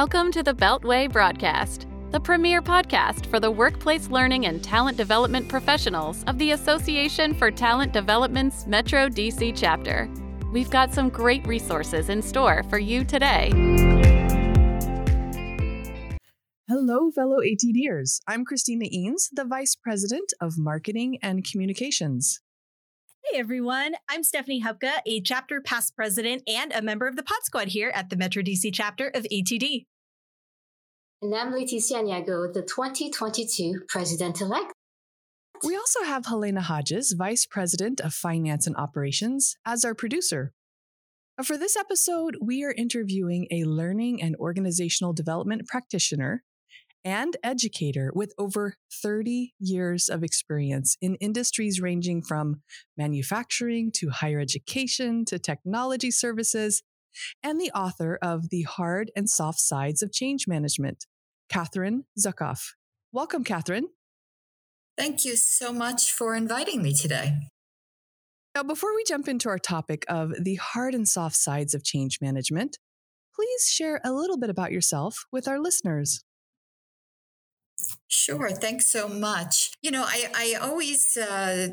Welcome to the Beltway Broadcast, the premier podcast for the workplace learning and talent development professionals of the Association for Talent Development's Metro DC chapter. We've got some great resources in store for you today. Hello, fellow ATDers. I'm Christina Eanes, the Vice President of Marketing and Communications. Hey everyone, I'm Stephanie Hupka, a chapter past president and a member of the Pod Squad here at the Metro DC chapter of ATD. And I'm Leticia Aniago, the 2022 president elect. We also have Helena Hodges, Vice President of Finance and Operations, as our producer. For this episode, we are interviewing a learning and organizational development practitioner and educator with over 30 years of experience in industries ranging from manufacturing to higher education to technology services, and the author of The Hard and Soft Sides of Change Management, Catherine Zukoff. Welcome, Catherine. Thank you so much for inviting me today. Now, before we jump into our topic of the hard and soft sides of change management, please share a little bit about yourself with our listeners. Sure. Thanks so much. You know, I, I always uh,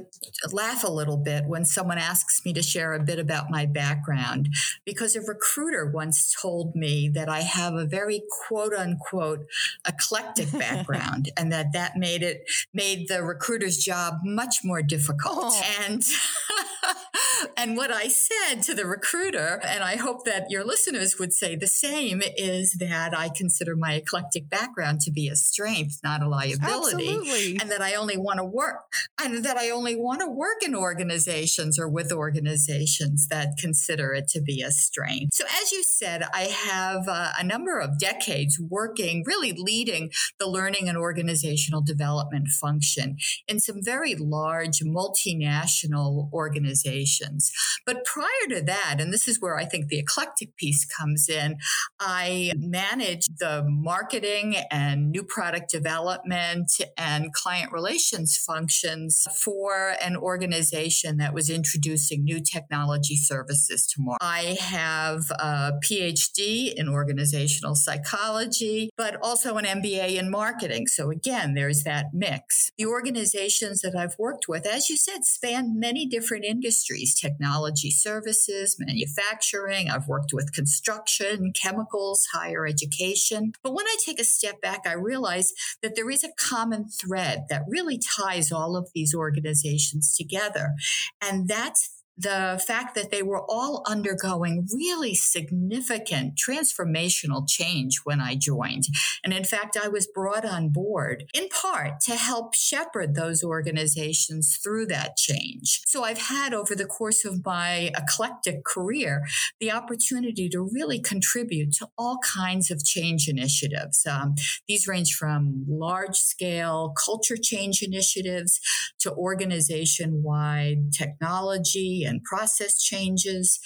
laugh a little bit when someone asks me to share a bit about my background because a recruiter once told me that I have a very quote unquote eclectic background and that that made it made the recruiter's job much more difficult. Oh. And and what I said to the recruiter, and I hope that your listeners would say the same, is that I consider my eclectic background to be a strength, not a liability. Absolutely. And that I only want to work and that I only want to work in organizations or with organizations that consider it to be a strength. So as you said, I have uh, a number of decades working, really leading the learning and organizational development function in some very large multinational organizations. But prior to that, and this is where I think the eclectic piece comes in, I managed the marketing and new product development and client relations functions for an organization that was introducing new technology services to market. I have a PhD in organizational psychology, but also an MBA in marketing. So again, there's that mix. The organizations that I've worked with, as you said, span many different industries, technology services, manufacturing. I've worked with construction, chemicals, higher education. But when I take a step back, I realize that there is a common thread that really ties all of these organizations together. And that's the fact that they were all undergoing really significant transformational change when I joined. And in fact, I was brought on board in part to help shepherd those organizations through that change. So I've had over the course of my eclectic career the opportunity to really contribute to all kinds of change initiatives. Um, these range from large scale culture change initiatives to organization wide technology and process changes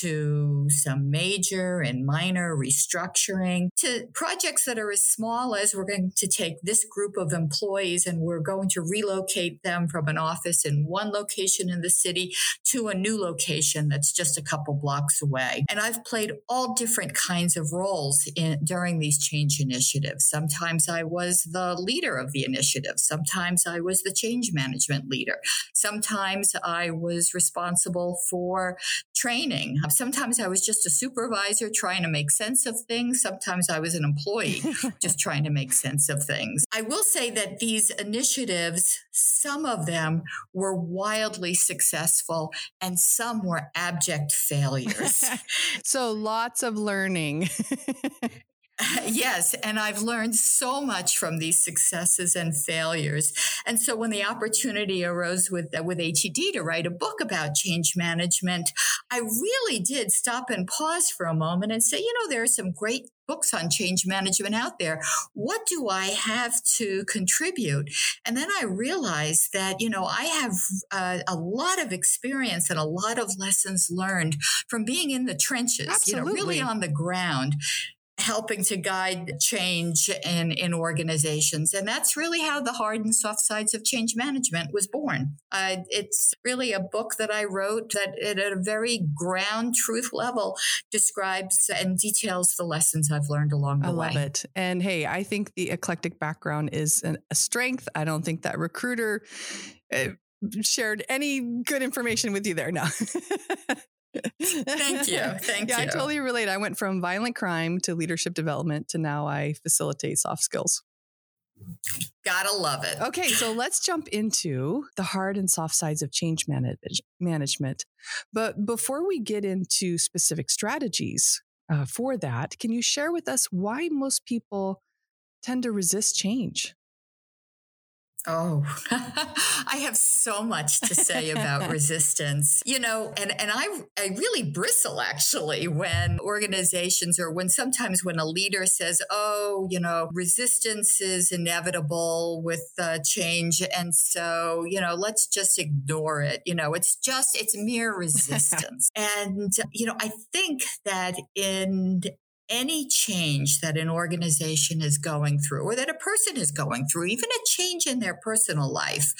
to some major and minor restructuring to projects that are as small as we're going to take this group of employees and we're going to relocate them from an office in one location in the city to a new location that's just a couple blocks away. And I've played all different kinds of roles in, during these change initiatives. Sometimes I was the leader of the initiative. Sometimes I was the change management leader. Sometimes I was responsible responsible for training. Um, sometimes I was just a supervisor trying to make sense of things. Sometimes I was an employee just trying to make sense of things. I will say that these initiatives, some of them were wildly successful and some were abject failures. so lots of learning. yes, and I've learned so much from these successes and failures. And so when the opportunity arose with uh, with ATD to write a book about change management, I really did stop and pause for a moment and say, you know, there are some great books on change management out there. What do I have to contribute? And then I realized that, you know, I have uh, a lot of experience and a lot of lessons learned from being in the trenches, Absolutely. you know, really on the ground helping to guide change in, in organizations. And that's really how the hard and soft sides of change management was born. Uh, it's really a book that I wrote that at a very ground truth level describes and details the lessons I've learned along the I way. love it. And hey, I think the eclectic background is an, a strength. I don't think that recruiter uh, shared any good information with you there. No. Thank you. Thank yeah, you. I totally relate. I went from violent crime to leadership development to now I facilitate soft skills. Gotta love it. Okay, so let's jump into the hard and soft sides of change manage- management. But before we get into specific strategies uh, for that, can you share with us why most people tend to resist change? Oh, I have so much to say about resistance. You know, and, and I, I really bristle actually when organizations or when sometimes when a leader says, oh, you know, resistance is inevitable with uh, change. And so, you know, let's just ignore it. You know, it's just, it's mere resistance. and, you know, I think that in any change that an organization is going through or that a person is going through, even a change in their personal life,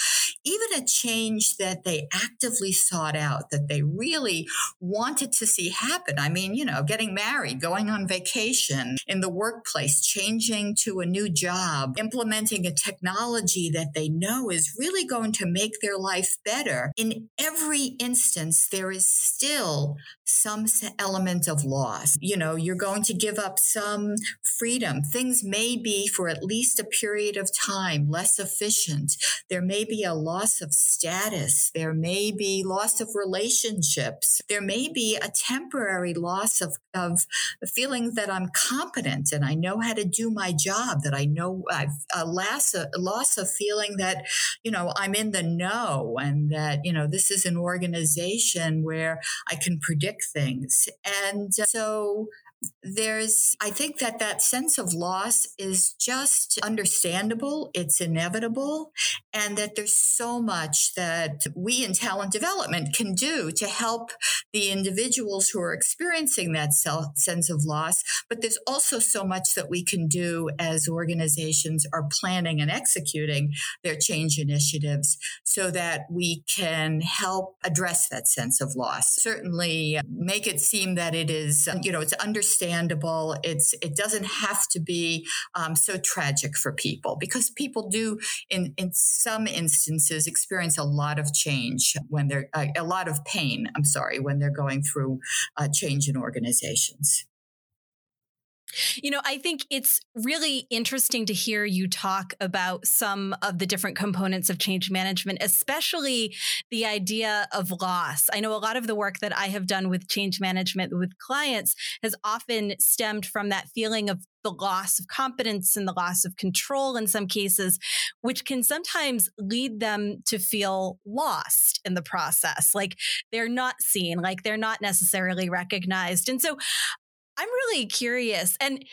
even a change that they actively sought out, that they really wanted to see happen. I mean, you know, getting married, going on vacation in the workplace, changing to a new job, implementing a technology that they know is really going to make their life better. In every instance, there is still some element of loss. You know, you're going to give up some freedom. Things may be for at least a period of time less efficient. There may be a loss of status. There may be loss of relationships. There may be a temporary loss of, of feeling that I'm competent and I know how to do my job, that I know I've a loss, a loss of feeling that, you know, I'm in the know and that, you know, this is an organization where I can predict things. And so there's i think that that sense of loss is just understandable it's inevitable and that there's so much that we in talent development can do to help the individuals who are experiencing that self, sense of loss but there's also so much that we can do as organizations are planning and executing their change initiatives so that we can help address that sense of loss. Certainly make it seem that it is you know it's understandable understandable. It's it doesn't have to be um, so tragic for people because people do in in some instances experience a lot of change when they're uh, a lot of pain. I'm sorry when they're going through uh, change in organizations. You know, I think it's really interesting to hear you talk about some of the different components of change management, especially the idea of loss. I know a lot of the work that I have done with change management with clients has often stemmed from that feeling of the loss of competence and the loss of control in some cases, which can sometimes lead them to feel lost in the process. Like they're not seen, like they're not necessarily recognized. And so I'm really curious. And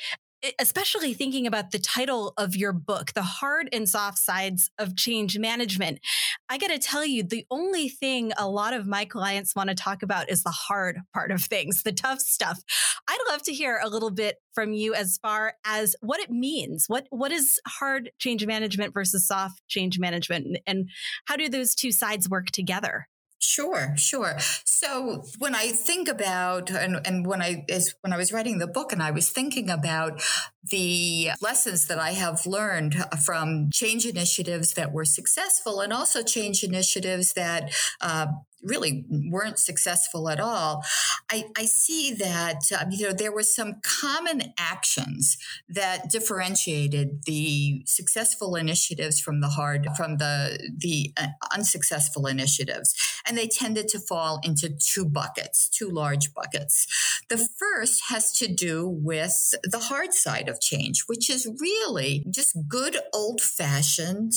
especially thinking about the title of your book, The Hard and Soft Sides of Change Management. I got to tell you, the only thing a lot of my clients want to talk about is the hard part of things, the tough stuff. I'd love to hear a little bit from you as far as what it means. What what is hard change management versus soft change management and how do those two sides work together? Sure, sure. So when I think about and, and when I is when I was writing the book and I was thinking about the lessons that I have learned from change initiatives that were successful and also change initiatives that uh, really weren't successful at all, I, I see that uh, you know there were some common actions that differentiated the successful initiatives from the hard from the the uh, unsuccessful initiatives, and they tended to fall into two buckets, two large buckets. The first has to do with the hard side of change, which is really just good old fashioned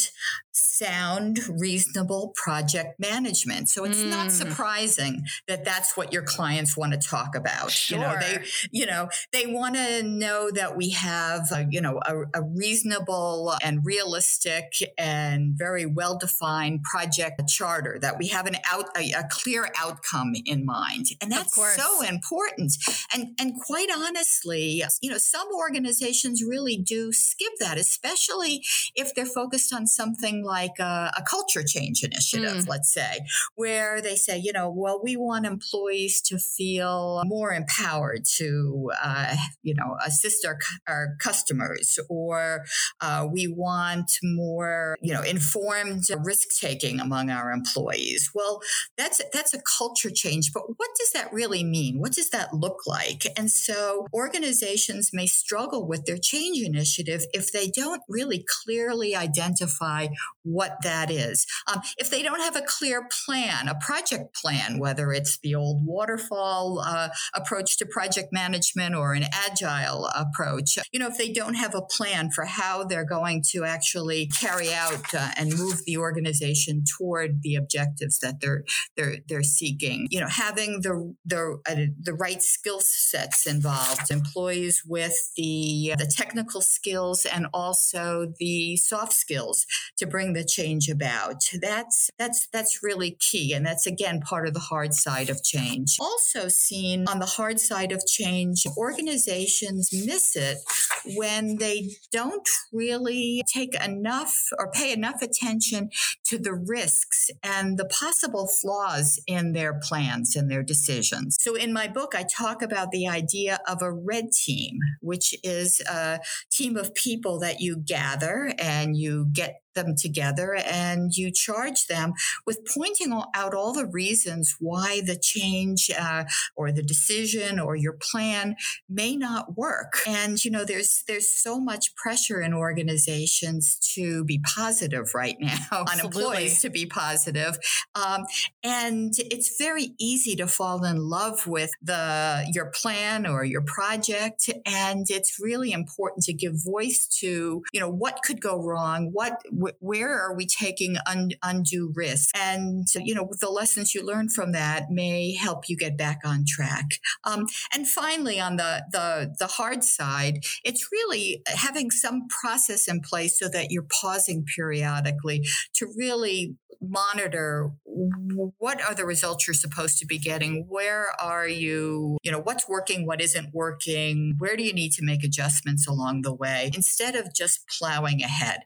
sound, reasonable project management. So it's mm. not surprising that that's what your clients want to talk about. Sure. You know, they, you know, they want to know that we have, a, you know, a, a reasonable and realistic and very well defined project charter, that we have an out, a, a clear outcome in mind. And that's so important. And, and quite honestly, you know, some organizations really do skip that, especially if they're focused on something like a, a culture change initiative, mm. let's say, where they say, you know, well, we want employees to feel more empowered to, uh, you know, assist our, our customers, or uh, we want more, you know, informed risk taking among our employees. Well, that's that's a culture change, but what does that really mean? What does that look like? And so organizations may struggle with their change initiative if they don't really clearly identify what that is. Um, if they don't have a clear plan, a project plan, whether it's the old waterfall uh, approach to project management or an agile approach, you know, if they don't have a plan for how they're going to actually carry out uh, and move the organization toward the objectives that they're they're they're seeking, you know, having the the uh, the right skill sets involved, employees with the the technical skills and also the soft skills to bring bring the change about. That's that's that's really key and that's again part of the hard side of change. Also seen on the hard side of change, organizations miss it when they don't really take enough or pay enough attention to the risks and the possible flaws in their plans and their decisions. So in my book I talk about the idea of a red team, which is a team of people that you gather and you get them together and you charge them with pointing out all the reasons why the change uh, or the decision or your plan may not work. And you know, there's there's so much pressure in organizations to be positive right now, on employees to be positive, um, and it's very easy to fall in love with the your plan or your project, and it's really important to give voice to you know what could go wrong, what where are we taking un- undue risk? And, you know, the lessons you learn from that may help you get back on track. Um, and finally, on the, the, the hard side, it's really having some process in place so that you're pausing periodically to really monitor what are the results you're supposed to be getting where are you you know what's working what isn't working where do you need to make adjustments along the way instead of just plowing ahead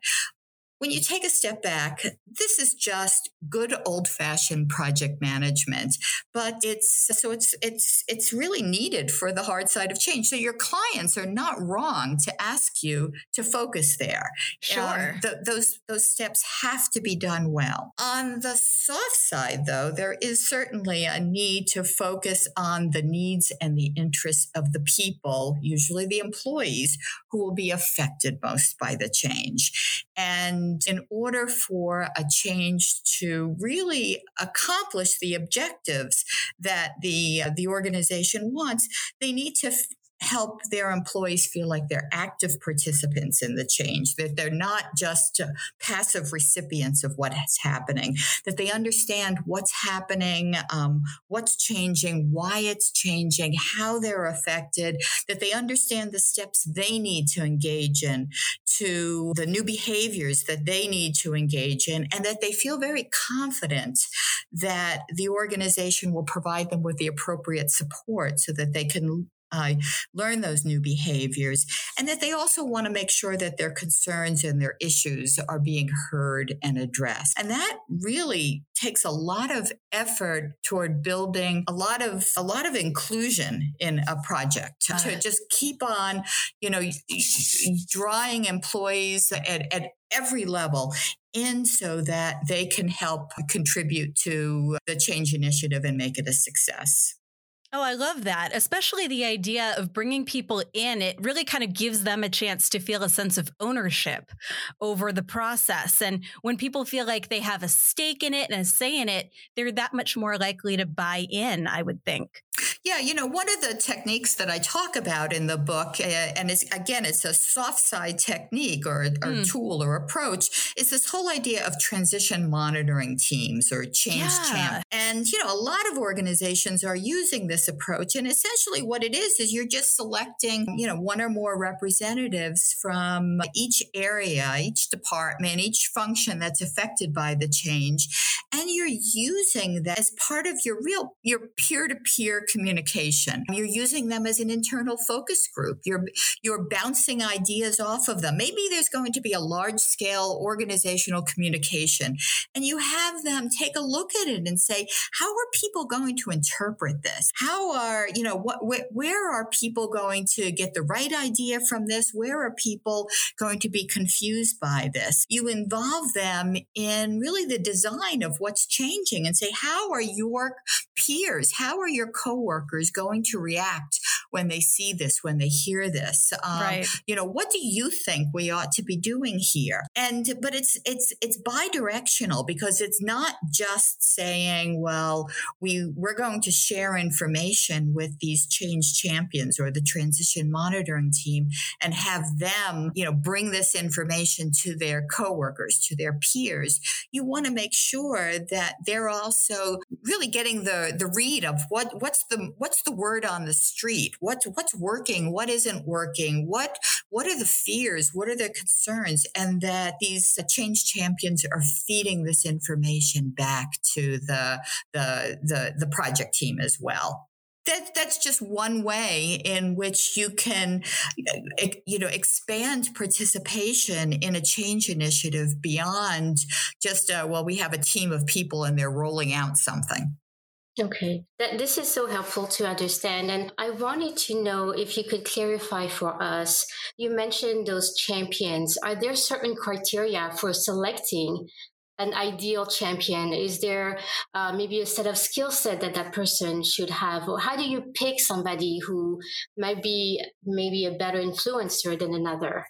when you take a step back, this is just good old fashioned project management, but it's so it's it's it's really needed for the hard side of change. So your clients are not wrong to ask you to focus there. Sure, um, th- those those steps have to be done well. On the soft side, though, there is certainly a need to focus on the needs and the interests of the people, usually the employees, who will be affected most by the change. And and in order for a change to really accomplish the objectives that the, uh, the organization wants, they need to help their employees feel like they're active participants in the change, that they're not just uh, passive recipients of what's happening, that they understand what's happening, um, what's changing, why it's changing, how they're affected, that they understand the steps they need to engage in, to the new behaviors that they need to engage in, and that they feel very confident that the organization will provide them with the appropriate support so that they can uh, learn those new behaviors, and that they also want to make sure that their concerns and their issues are being heard and addressed. And that really takes a lot of effort toward building a lot of a lot of inclusion in a project to, to just keep on, you know, drawing employees at, at every level in so that they can help contribute to the change initiative and make it a success. Oh, I love that. Especially the idea of bringing people in. It really kind of gives them a chance to feel a sense of ownership over the process. And when people feel like they have a stake in it and a say in it, they're that much more likely to buy in, I would think. Yeah, you know, one of the techniques that I talk about in the book, uh, and it's, again, it's a soft side technique or, or mm. tool or approach, is this whole idea of transition monitoring teams or change yeah. champ. And, you know, a lot of organizations are using this approach. And essentially what it is, is you're just selecting, you know, one or more representatives from each area, each department, each function that's affected by the change. And you're using that as part of your real, your peer to peer communication. You're using them as an internal focus group. You're you're bouncing ideas off of them. Maybe there's going to be a large scale organizational communication and you have them take a look at it and say, how are people going to interpret this? How are, you know, what wh- where are people going to get the right idea from this? Where are people going to be confused by this? You involve them in really the design of what's changing and say, how are your peers, how are your co coworkers going to react when they see this, when they hear this? Um, right. You know, what do you think we ought to be doing here? And but it's it's it's bi-directional because it's not just saying, well, we we're going to share information with these change champions or the transition monitoring team and have them, you know, bring this information to their coworkers, to their peers. You want to make sure that they're also really getting the the read of what what's the what's the word on the street? What's what's working? What isn't working? What what are the fears? What are the concerns? And that these change champions are feeding this information back to the the the, the project team as well that that's just one way in which you can you know expand participation in a change initiative beyond just uh, well we have a team of people and they're rolling out something Okay, that this is so helpful to understand. And I wanted to know if you could clarify for us. You mentioned those champions. Are there certain criteria for selecting an ideal champion? Is there uh, maybe a set of skill set that that person should have? Or how do you pick somebody who might be maybe a better influencer than another?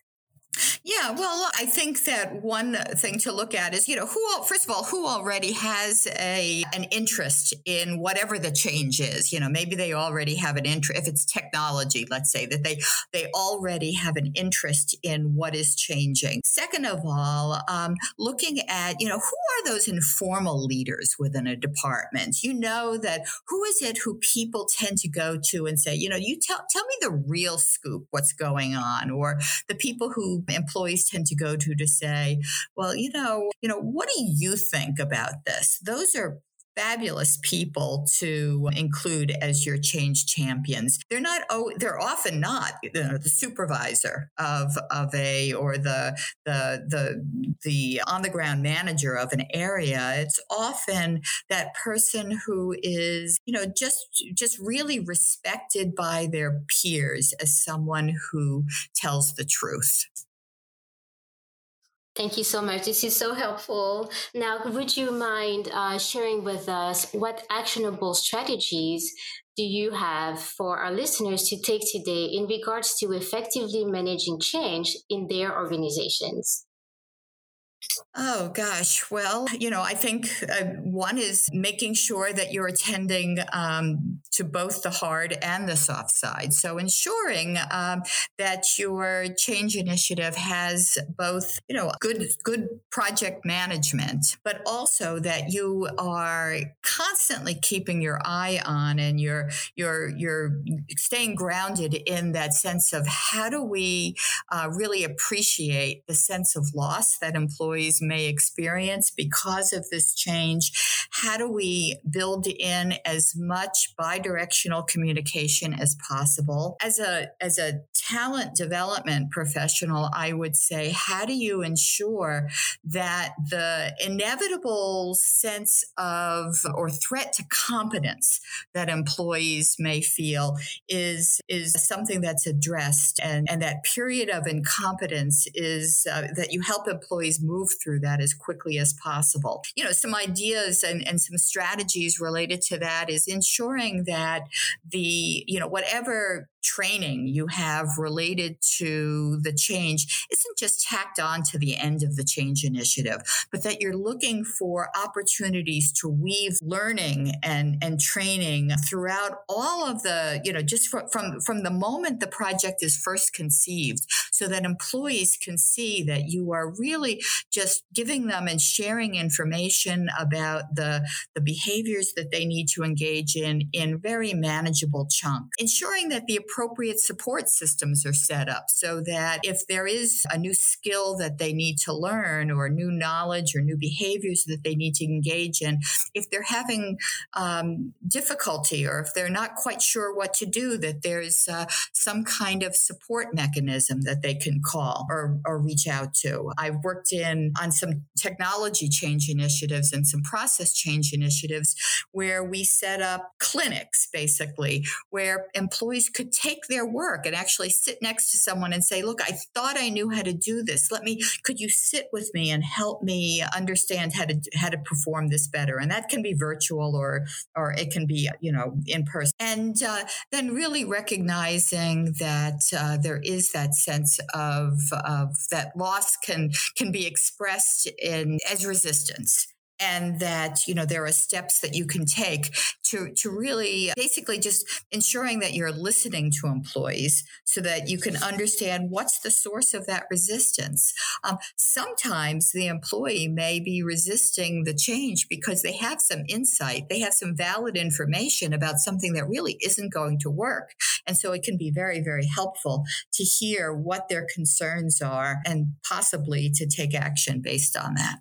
Yeah, well, I think that one thing to look at is, you know, who first of all, who already has a an interest in whatever the change is. You know, maybe they already have an interest. If it's technology, let's say that they they already have an interest in what is changing. Second of all, um, looking at, you know, who are those informal leaders within a department? You know that who is it who people tend to go to and say, you know, you tell tell me the real scoop, what's going on, or the people who employees tend to go to to say, well, you know, you know, what do you think about this? Those are fabulous people to include as your change champions. They're not oh they're often not you know, the supervisor of of a or the the the the on the ground manager of an area. It's often that person who is, you know, just just really respected by their peers as someone who tells the truth. Thank you so much. This is so helpful. Now, would you mind uh, sharing with us what actionable strategies do you have for our listeners to take today in regards to effectively managing change in their organizations? Oh, gosh. Well, you know, I think uh, one is making sure that you're attending um, to both the hard and the soft side. So ensuring um, that your change initiative has both, you know, good, good project management, but also that you are constantly keeping your eye on and you're, you're, you're staying grounded in that sense of how do we uh, really appreciate the sense of loss that employees employees may experience because of this change. How do we build in as much bi-directional communication as possible? As a, as a talent development professional, I would say, how do you ensure that the inevitable sense of or threat to competence that employees may feel is, is something that's addressed and, and that period of incompetence is uh, that you help employees move move through that as quickly as possible. You know, some ideas and, and some strategies related to that is ensuring that the, you know, whatever training you have related to the change isn't just tacked on to the end of the change initiative, but that you're looking for opportunities to weave learning and, and training throughout all of the, you know, just from, from, from the moment the project is first conceived so that employees can see that you are really just giving them and sharing information about the, the behaviors that they need to engage in in very manageable chunks. Ensuring that the appropriate support systems are set up so that if there is a new skill that they need to learn or new knowledge or new behaviors that they need to engage in, if they're having um, difficulty or if they're not quite sure what to do, that there's uh, some kind of support mechanism that they can call or, or reach out to. I've worked in on some technology change initiatives and some process change initiatives where we set up clinics basically where employees could take their work and actually sit next to someone and say, look, I thought I knew how to do this. Let me, could you sit with me and help me understand how to, how to perform this better? And that can be virtual or, or it can be, you know, in person. And uh, then really recognizing that uh, there is that sense of, of that loss can, can be expressed in as resistance and that you know there are steps that you can take to to really basically just ensuring that you're listening to employees so that you can understand what's the source of that resistance. Um, sometimes the employee may be resisting the change because they have some insight they have some valid information about something that really isn't going to work. And so it can be very very helpful to hear what their concerns are and possibly to take action based on that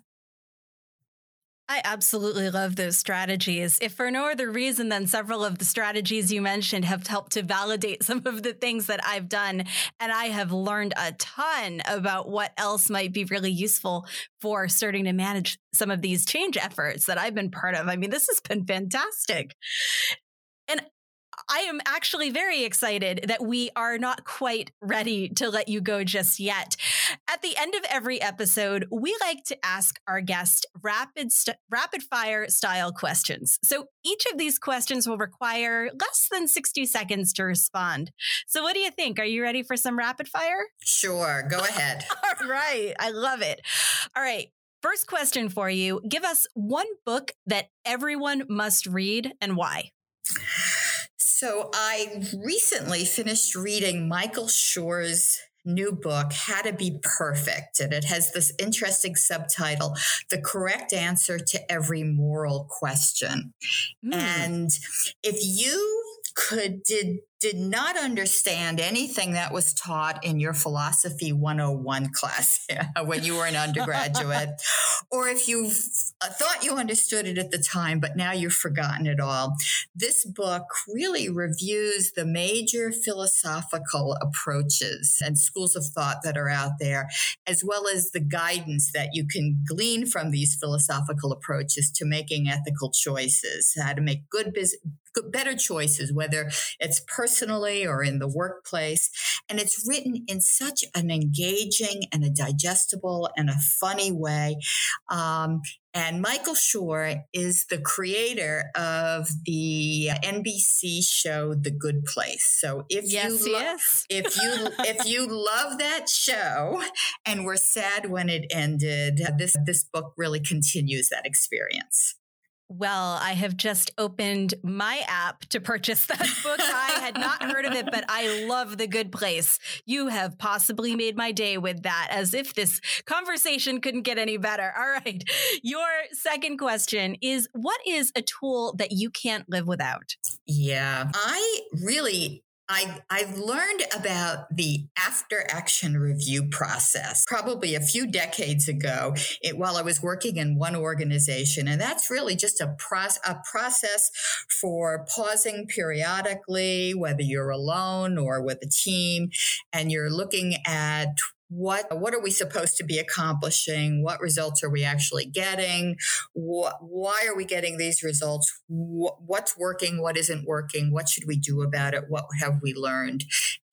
I absolutely love those strategies. If for no other reason than several of the strategies you mentioned have helped to validate some of the things that I've done. And I have learned a ton about what else might be really useful for starting to manage some of these change efforts that I've been part of. I mean, this has been fantastic. I am actually very excited that we are not quite ready to let you go just yet. At the end of every episode, we like to ask our guest rapid st- rapid fire style questions. So each of these questions will require less than 60 seconds to respond. So what do you think? Are you ready for some rapid fire? Sure, go ahead. All right, I love it. All right, First question for you. Give us one book that everyone must read and why. So I recently finished reading Michael Schur's new book, How to Be Perfect. And it has this interesting subtitle, The Correct Answer to Every Moral Question. Mm. And if you could did did not understand anything that was taught in your philosophy 101 class when you were an undergraduate, or if you uh, thought you understood it at the time, but now you've forgotten it all. This book really reviews the major philosophical approaches and schools of thought that are out there, as well as the guidance that you can glean from these philosophical approaches to making ethical choices, how to make good business better choices, whether it's personally or in the workplace. And it's written in such an engaging and a digestible and a funny way. Um, and Michael Schur is the creator of the NBC show The Good Place. So if yes, you lo- yes. if you if you love that show and were sad when it ended, this this book really continues that experience. Well, I have just opened my app to purchase that book. I had not heard of it, but I love The Good Place. You have possibly made my day with that, as if this conversation couldn't get any better. All right. Your second question is What is a tool that you can't live without? Yeah, I really I, I've learned about the after action review process probably a few decades ago it, while I was working in one organization. And that's really just a, a process for pausing periodically, whether you're alone or with a team, and you're looking at what what are we supposed to be accomplishing? What results are we actually getting? What, why are we getting these results? What, what's working? What isn't working? What should we do about it? What have we learned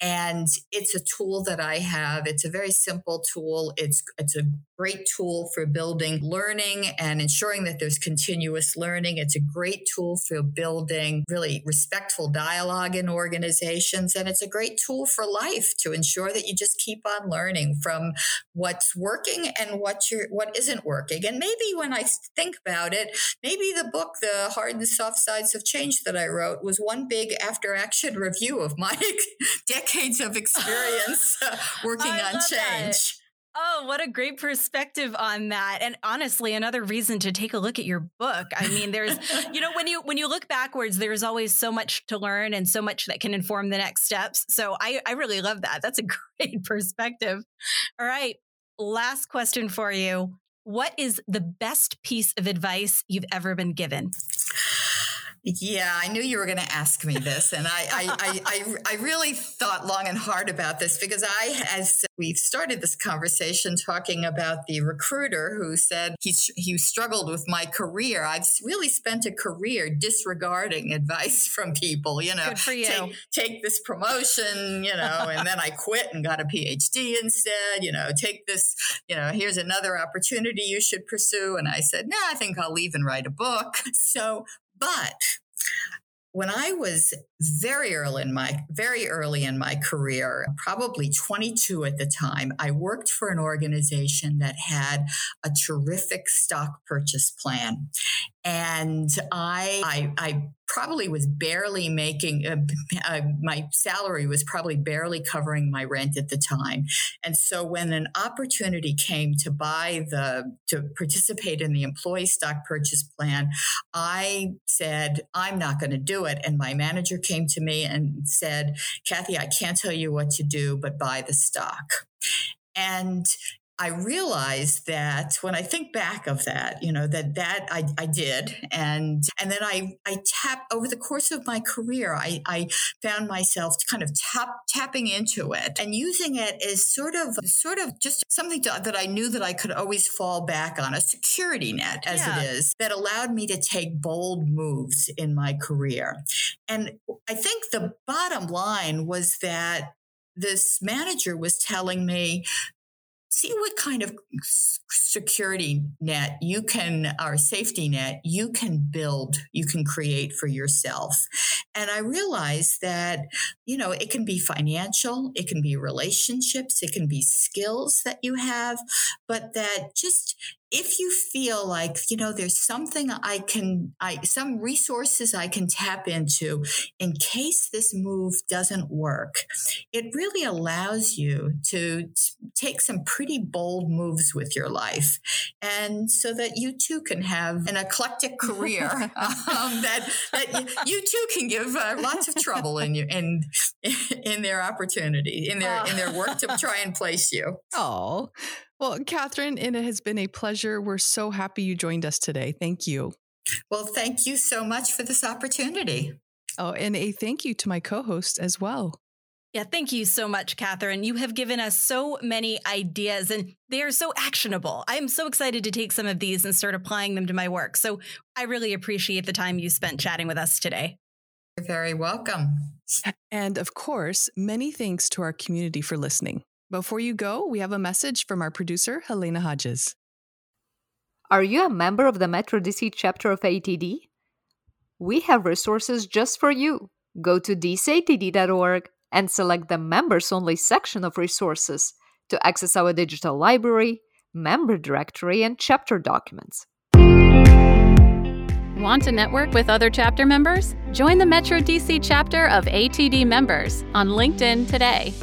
And it's a tool that I have. It's a very simple tool. It's it's a great tool for building learning and ensuring that there's continuous learning. It's a great tool for building really respectful dialogue in organizations. And it's a great tool for life to ensure that you just keep on learning from what's working and what you're what isn't working. And maybe when I think about it, maybe the book, The Hard and Soft Sides of Change that I wrote was one big after action review of my decades of experience working on change. That. Oh, what a great perspective on that. And honestly, another reason to take a look at your book. I mean, there's you know, when you when you look backwards, there's always so much to learn and so much that can inform the next steps. So I I really love that. That's a great perspective. All right. Last question for you. What is the best piece of advice you've ever been given? Yeah, I knew you were going to ask me this, and I, I, I, I, really thought long and hard about this because I, as we started this conversation talking about the recruiter who said he he struggled with my career. I've really spent a career disregarding advice from people. You know, Good for you. Take, take this promotion, you know, and then I quit and got a PhD instead. You know, take this. You know, here's another opportunity you should pursue. And I said, no, nah, I think I'll leave and write a book. So but when I was very early in my very early in my career, probably 22 at the time, I worked for an organization that had a terrific stock purchase plan. And I, I, I probably was barely making uh, uh, my salary was probably barely covering my rent at the time. And so when an opportunity came to buy the to participate in the employee stock purchase plan i said i'm not going to do it. And my manager came to me and said kathy i can't tell you what to do but buy the stock. And I realized that when I think back of that, you know, that that I, I did. And and then I I tap over the course of my career, I, I found myself kind of tap tapping into it and using it as sort of sort of just something to, that I knew that I could always fall back on, a security net as yeah. it is, that allowed me to take bold moves in my career. And I think the bottom line was that this manager was telling me see what kind of security net you can or safety net you can build you can create for yourself. And i realized that you know it can be financial it can be relationships it can be skills that you have but that just if you feel like you know there's something i can i some resources i can tap into in case this move doesn't work it really allows you to take some pretty bold moves with your life. And so that you too can have an eclectic career um, that, that you too can give uh, lots of trouble in you in in their opportunity in their in their work to try and place you. Oh well, Catherine, and it has been a pleasure. We're so happy you joined us today. Thank you. Well, thank you so much for this opportunity. Oh, and a thank you to my co host as well. Yeah, thank you so much, Catherine. You have given us so many ideas and they are so actionable. I am so excited to take some of these and start applying them to my work. So I really appreciate the time you spent chatting with us today. You're very welcome. And of course, many thanks to our community for listening. Before you go, we have a message from our producer, Helena Hodges. Are you a member of the Metro DC chapter of ATD? We have resources just for you. Go to dcatd.org and select the members only section of resources to access our digital library, member directory, and chapter documents. Want to network with other chapter members? Join the Metro DC chapter of ATD members on LinkedIn today.